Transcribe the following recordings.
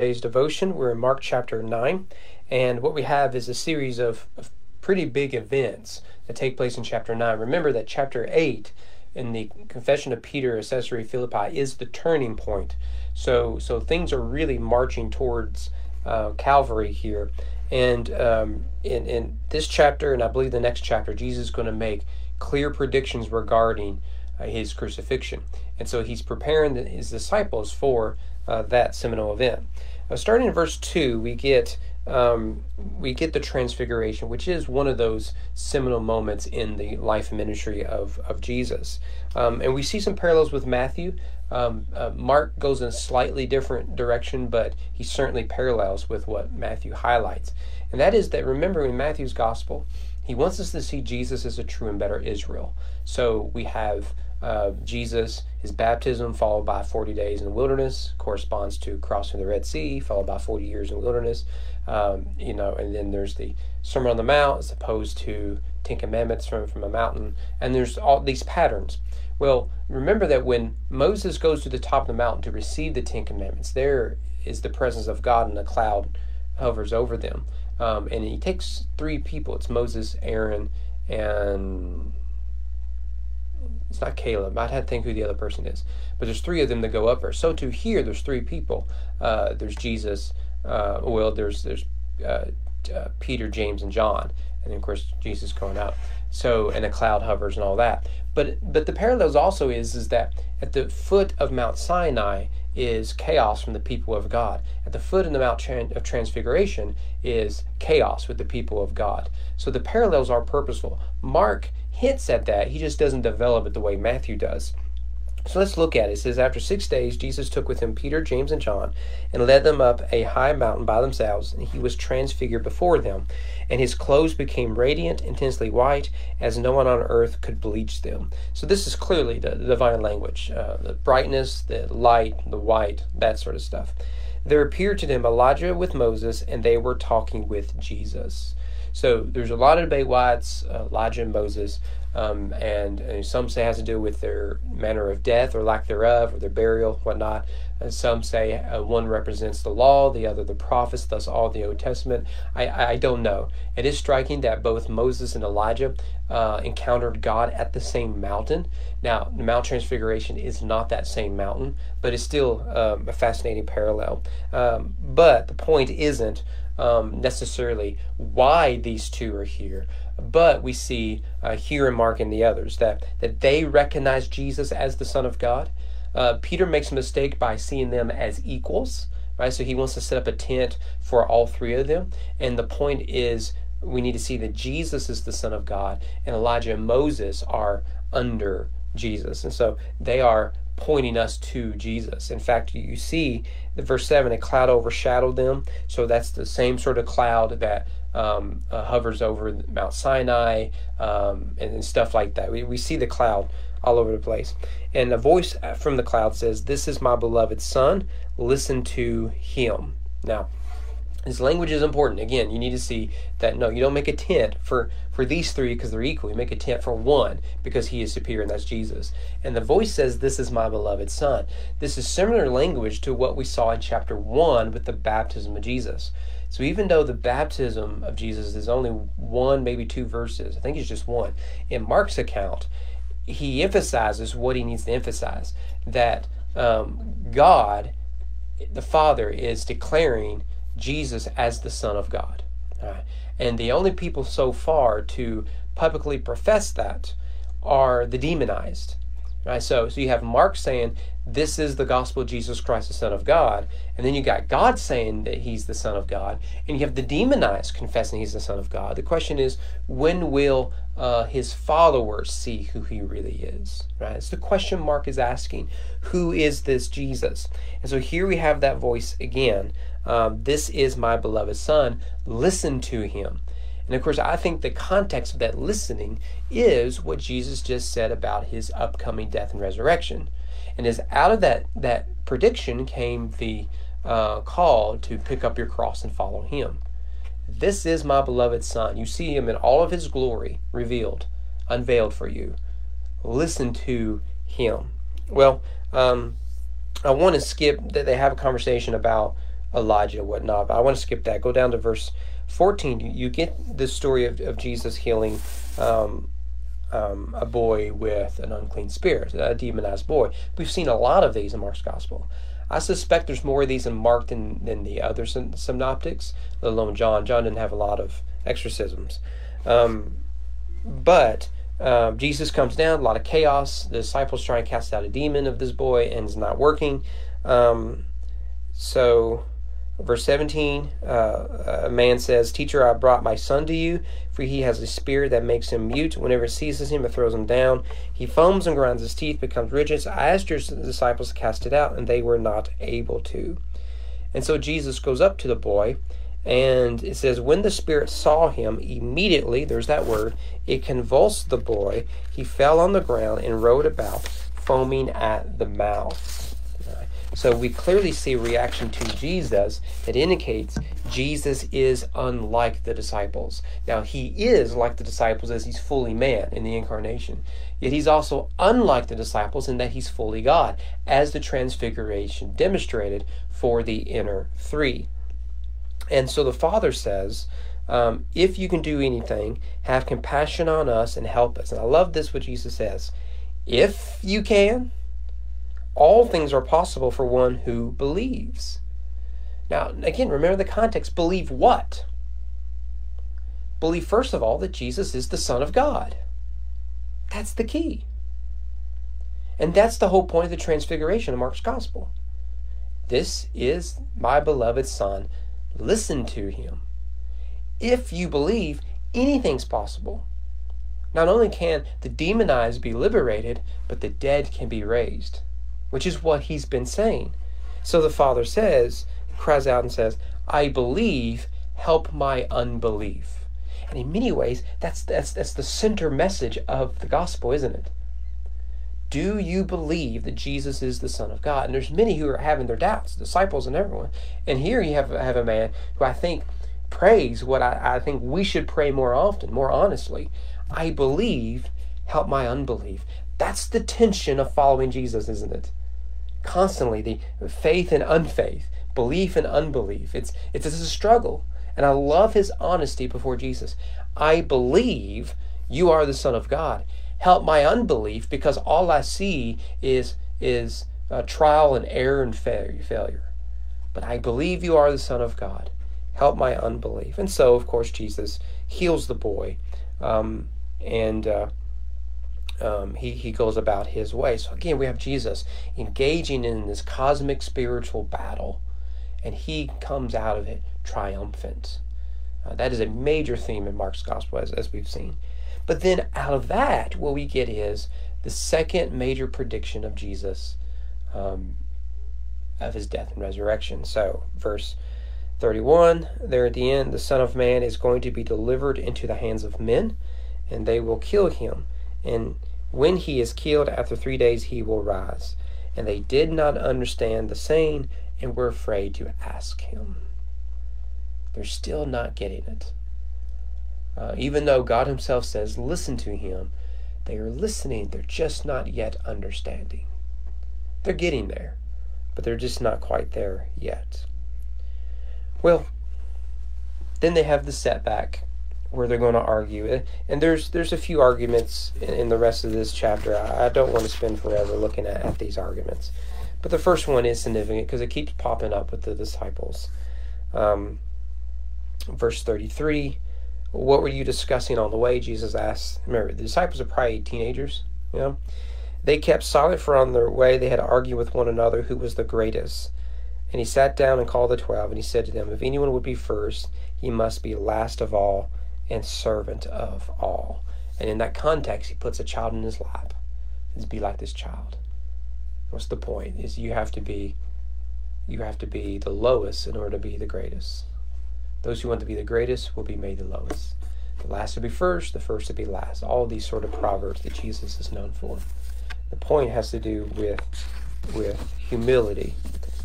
Today's devotion. We're in Mark chapter 9, and what we have is a series of, of, pretty big events that take place in chapter 9. Remember that chapter 8 in the confession of Peter Caesarea Philippi is the turning point. So, so things are really marching towards uh, Calvary here. And um, in, in this chapter, and I believe the next chapter, Jesus is going to make clear predictions regarding his crucifixion. And so he's preparing his disciples for uh, that seminal event. Now, starting in verse two, we get um, we get the transfiguration, which is one of those seminal moments in the life and ministry of of Jesus, um, and we see some parallels with Matthew. Um, uh, Mark goes in a slightly different direction, but he certainly parallels with what Matthew highlights, and that is that remember in Matthew's gospel, he wants us to see Jesus as a true and better Israel. So we have uh, Jesus, his baptism, followed by 40 days in the wilderness, corresponds to crossing the Red Sea, followed by 40 years in the wilderness. Um, you know, and then there's the Sermon on the Mount as opposed to Ten Commandments from, from a mountain. And there's all these patterns. Well, remember that when Moses goes to the top of the mountain to receive the Ten Commandments, there is the presence of God and a cloud hovers over them. Um, and he takes three people it's Moses, Aaron, and it's not Caleb. I'd have to think who the other person is. But there's three of them that go up there. So to here, there's three people. Uh, there's Jesus. Uh, well, there's there's uh, uh, Peter, James, and John, and of course Jesus going up. So and a cloud hovers and all that. But but the parallels also is is that at the foot of Mount Sinai is chaos from the people of God. At the foot of the Mount of Transfiguration is chaos with the people of God. So the parallels are purposeful. Mark hints at that. He just doesn't develop it the way Matthew does. So let's look at it. It says, After six days, Jesus took with him Peter, James, and John, and led them up a high mountain by themselves, and he was transfigured before them. And his clothes became radiant, intensely white, as no one on earth could bleach them. So this is clearly the, the divine language uh, the brightness, the light, the white, that sort of stuff. There appeared to them Elijah with Moses, and they were talking with Jesus. So there's a lot of debate why it's uh, Elijah and Moses, um, and, and, some say it has to do with their manner of death or lack thereof, or their burial, whatnot. And some say uh, one represents the law, the other the prophets, thus all the Old Testament. I, I don't know. It is striking that both Moses and Elijah uh, encountered God at the same mountain. Now, the Mount Transfiguration is not that same mountain, but it's still um, a fascinating parallel. Um, but the point isn't um, necessarily why these two are here, but we see uh, here in Mark and the others that, that they recognize Jesus as the Son of God. Uh, Peter makes a mistake by seeing them as equals, right? So he wants to set up a tent for all three of them. And the point is, we need to see that Jesus is the Son of God, and Elijah and Moses are under Jesus. And so they are pointing us to Jesus. In fact, you see the verse 7 a cloud overshadowed them. So that's the same sort of cloud that um, uh, hovers over Mount Sinai um, and, and, stuff like that. We, we see the cloud all over the place. And a voice from the cloud says, This is my beloved Son, listen to him. Now, this language is important. Again, you need to see that no, you don't make a tent for for these three because they're equal. You make a tent for one because he is superior, and that's Jesus. And the voice says, "This is my beloved Son." This is similar language to what we saw in chapter one with the baptism of Jesus. So even though the baptism of Jesus is only one, maybe two verses, I think it's just one. In Mark's account, he emphasizes what he needs to emphasize that um, God, the Father, is declaring Jesus as the Son of God. Right? And the only people so far to publicly profess that are the demonized. Right? So, so you have Mark saying, This is the gospel of Jesus Christ, the Son of God. And then you got God saying that he's the Son of God. And you have the demonized confessing he's the Son of God. The question is, when will uh, his followers see who he really is? Right? It's the question Mark is asking. Who is this Jesus? And so here we have that voice again. Um, this is my beloved Son. Listen to him. And of course, I think the context of that listening is what Jesus just said about his upcoming death and resurrection. And as out of that, that prediction came the uh, call to pick up your cross and follow him. This is my beloved Son. You see him in all of his glory revealed, unveiled for you. Listen to him. Well, um, I want to skip that they have a conversation about Elijah and whatnot. But I want to skip that. Go down to verse 14. You get the story of, of Jesus healing um, um, a boy with an unclean spirit, a demonized boy. We've seen a lot of these in Mark's gospel. I suspect there's more of these in Mark than, than the other synoptics, let alone John. John didn't have a lot of exorcisms. Um, but um, Jesus comes down, a lot of chaos. The disciples try and cast out a demon of this boy, and it's not working. Um, so, verse 17, uh, a man says, Teacher, I brought my son to you, for he has a spirit that makes him mute. Whenever it seizes him, it throws him down. He foams and grinds his teeth, becomes rigid. I asked your disciples to cast it out, and they were not able to. And so Jesus goes up to the boy and it says, when the spirit saw him, immediately, there's that word, it convulsed the boy. He fell on the ground and rolled about, foaming at the mouth. So we clearly see reaction to Jesus that indicates Jesus is unlike the disciples. Now, he is like the disciples as he's fully man in the incarnation. Yet he's also unlike the disciples in that he's fully God, as the transfiguration demonstrated for the inner three. And so the Father says, um, if you can do anything, have compassion on us and help us. And I love this, what Jesus says. If you can, all things are possible for one who believes. Now, again, remember the context. Believe what? Believe, first of all, that Jesus is the Son of God. That's the key. And that's the whole point of the transfiguration of Mark's Gospel. This is my beloved Son Listen to him. If you believe, anything's possible. Not only can the demonized be liberated, but the dead can be raised, which is what he's been saying. So the Father says, cries out and says, I believe, help my unbelief. And in many ways, that's, that's, that's the center message of the gospel, isn't it? Do you believe that Jesus is the Son of God? And there's many who are having their doubts, disciples and everyone. And here you have, have a man who I think prays what I, I think we should pray more often, more honestly. I believe, help my unbelief. That's the tension of following Jesus, isn't it? Constantly, the faith and unfaith, belief and unbelief. It's, it's, it's a struggle. And I love his honesty before Jesus. I believe you are the Son of God help my unbelief because all I see is is trial and error and failure. But I believe you are the Son of God. Help my unbelief. And so, of course, Jesus heals the boy, um, and uh, um, he he goes about his way. So again, we have Jesus engaging in this cosmic spiritual battle, and he comes out of it triumphant. Uh, that is a major theme in Mark's gospel, as, as we've seen. But then out of that, what we get is the second major prediction of Jesus, um, of his death and resurrection. So, verse 31, there at the end, the Son of Man is going to be delivered into the hands of men, and they will kill him. And when he is killed, after three days, he will rise. And they did not understand the saying and were afraid to ask him. They're still not getting it. Uh, even though God Himself says, listen to Him, they are listening, they're just not yet understanding. They're getting there, but they're just not quite there yet. Well, then they have the setback where they're going to argue, and there's there's a few arguments in, in the rest of this chapter. I, I don't want to spend forever looking at, at these arguments, but the first one is significant because it keeps popping up with the disciples. Um, verse thirty three what were you discussing on the way? Jesus asked. Remember, the disciples are probably teenagers. You know, they kept silent for on their way they had to argue with one another who was the greatest. And he sat down and called the twelve, and he said to them, If anyone would be first, he must be last of all and servant of all. And in that context, he puts a child in his lap. Is be like this child. What's the point? Is you have to be you have to be the lowest in order to be the greatest. Those who want to be the greatest will be made the lowest. The last will be first, the first will be last. All these sort of proverbs that Jesus is known for. The point has to do with with humility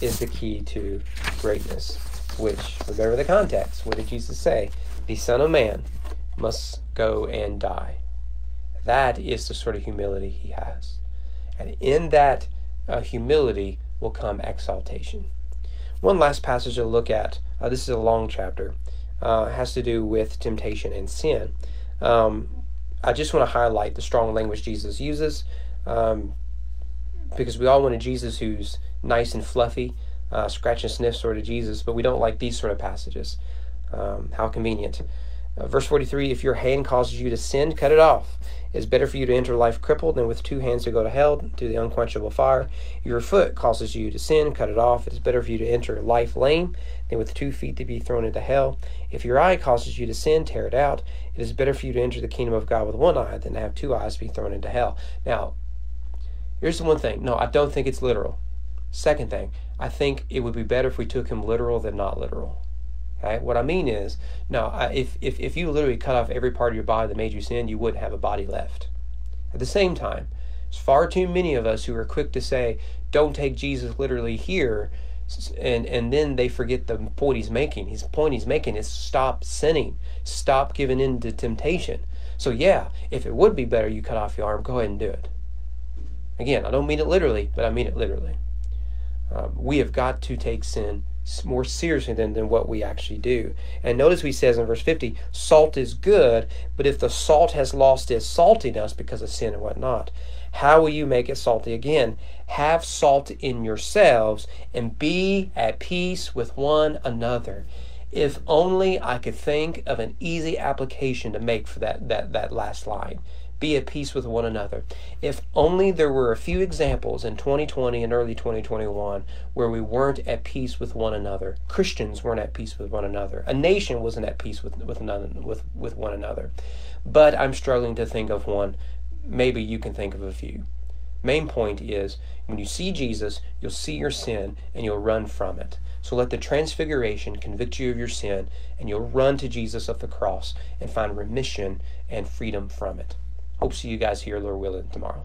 is the key to greatness. Which remember the context. What did Jesus say? The Son of Man must go and die. That is the sort of humility he has. And in that uh, humility will come exaltation. One last passage to look at. Uh, this is a long chapter. Uh, has to do with temptation and sin. Um, I just want to highlight the strong language Jesus uses um, because we all want a Jesus who's nice and fluffy, uh, scratch and sniff sort of Jesus, but we don't like these sort of passages. Um, how convenient. Uh, verse 43 If your hand causes you to sin, cut it off. It is better for you to enter life crippled than with two hands to go to hell, to the unquenchable fire. Your foot causes you to sin, cut it off. It is better for you to enter life lame than with two feet to be thrown into hell. If your eye causes you to sin, tear it out. It is better for you to enter the kingdom of God with one eye than to have two eyes to be thrown into hell. Now, here's the one thing. No, I don't think it's literal. Second thing, I think it would be better if we took him literal than not literal. Okay? What I mean is, no, if, if, if you literally cut off every part of your body that made you sin, you wouldn't have a body left. At the same time, there's far too many of us who are quick to say, don't take Jesus literally here, and, and then they forget the point he's making. His point he's making is stop sinning, stop giving in to temptation. So, yeah, if it would be better you cut off your arm, go ahead and do it. Again, I don't mean it literally, but I mean it literally. Um, we have got to take sin more seriously than, than what we actually do. And notice he says in verse 50 salt is good, but if the salt has lost its saltiness because of sin and whatnot, how will you make it salty again? Have salt in yourselves and be at peace with one another. If only I could think of an easy application to make for that, that, that last line be at peace with one another. If only there were a few examples in 2020 and early 2021 where we weren't at peace with one another. Christians weren't at peace with one another. A nation wasn't at peace with with none, with with one another. But I'm struggling to think of one. Maybe you can think of a few. Main point is when you see Jesus, you'll see your sin and you'll run from it. So let the transfiguration convict you of your sin, and you'll run to Jesus of the cross and find remission and freedom from it. Hope to see you guys here, Lord willing, tomorrow.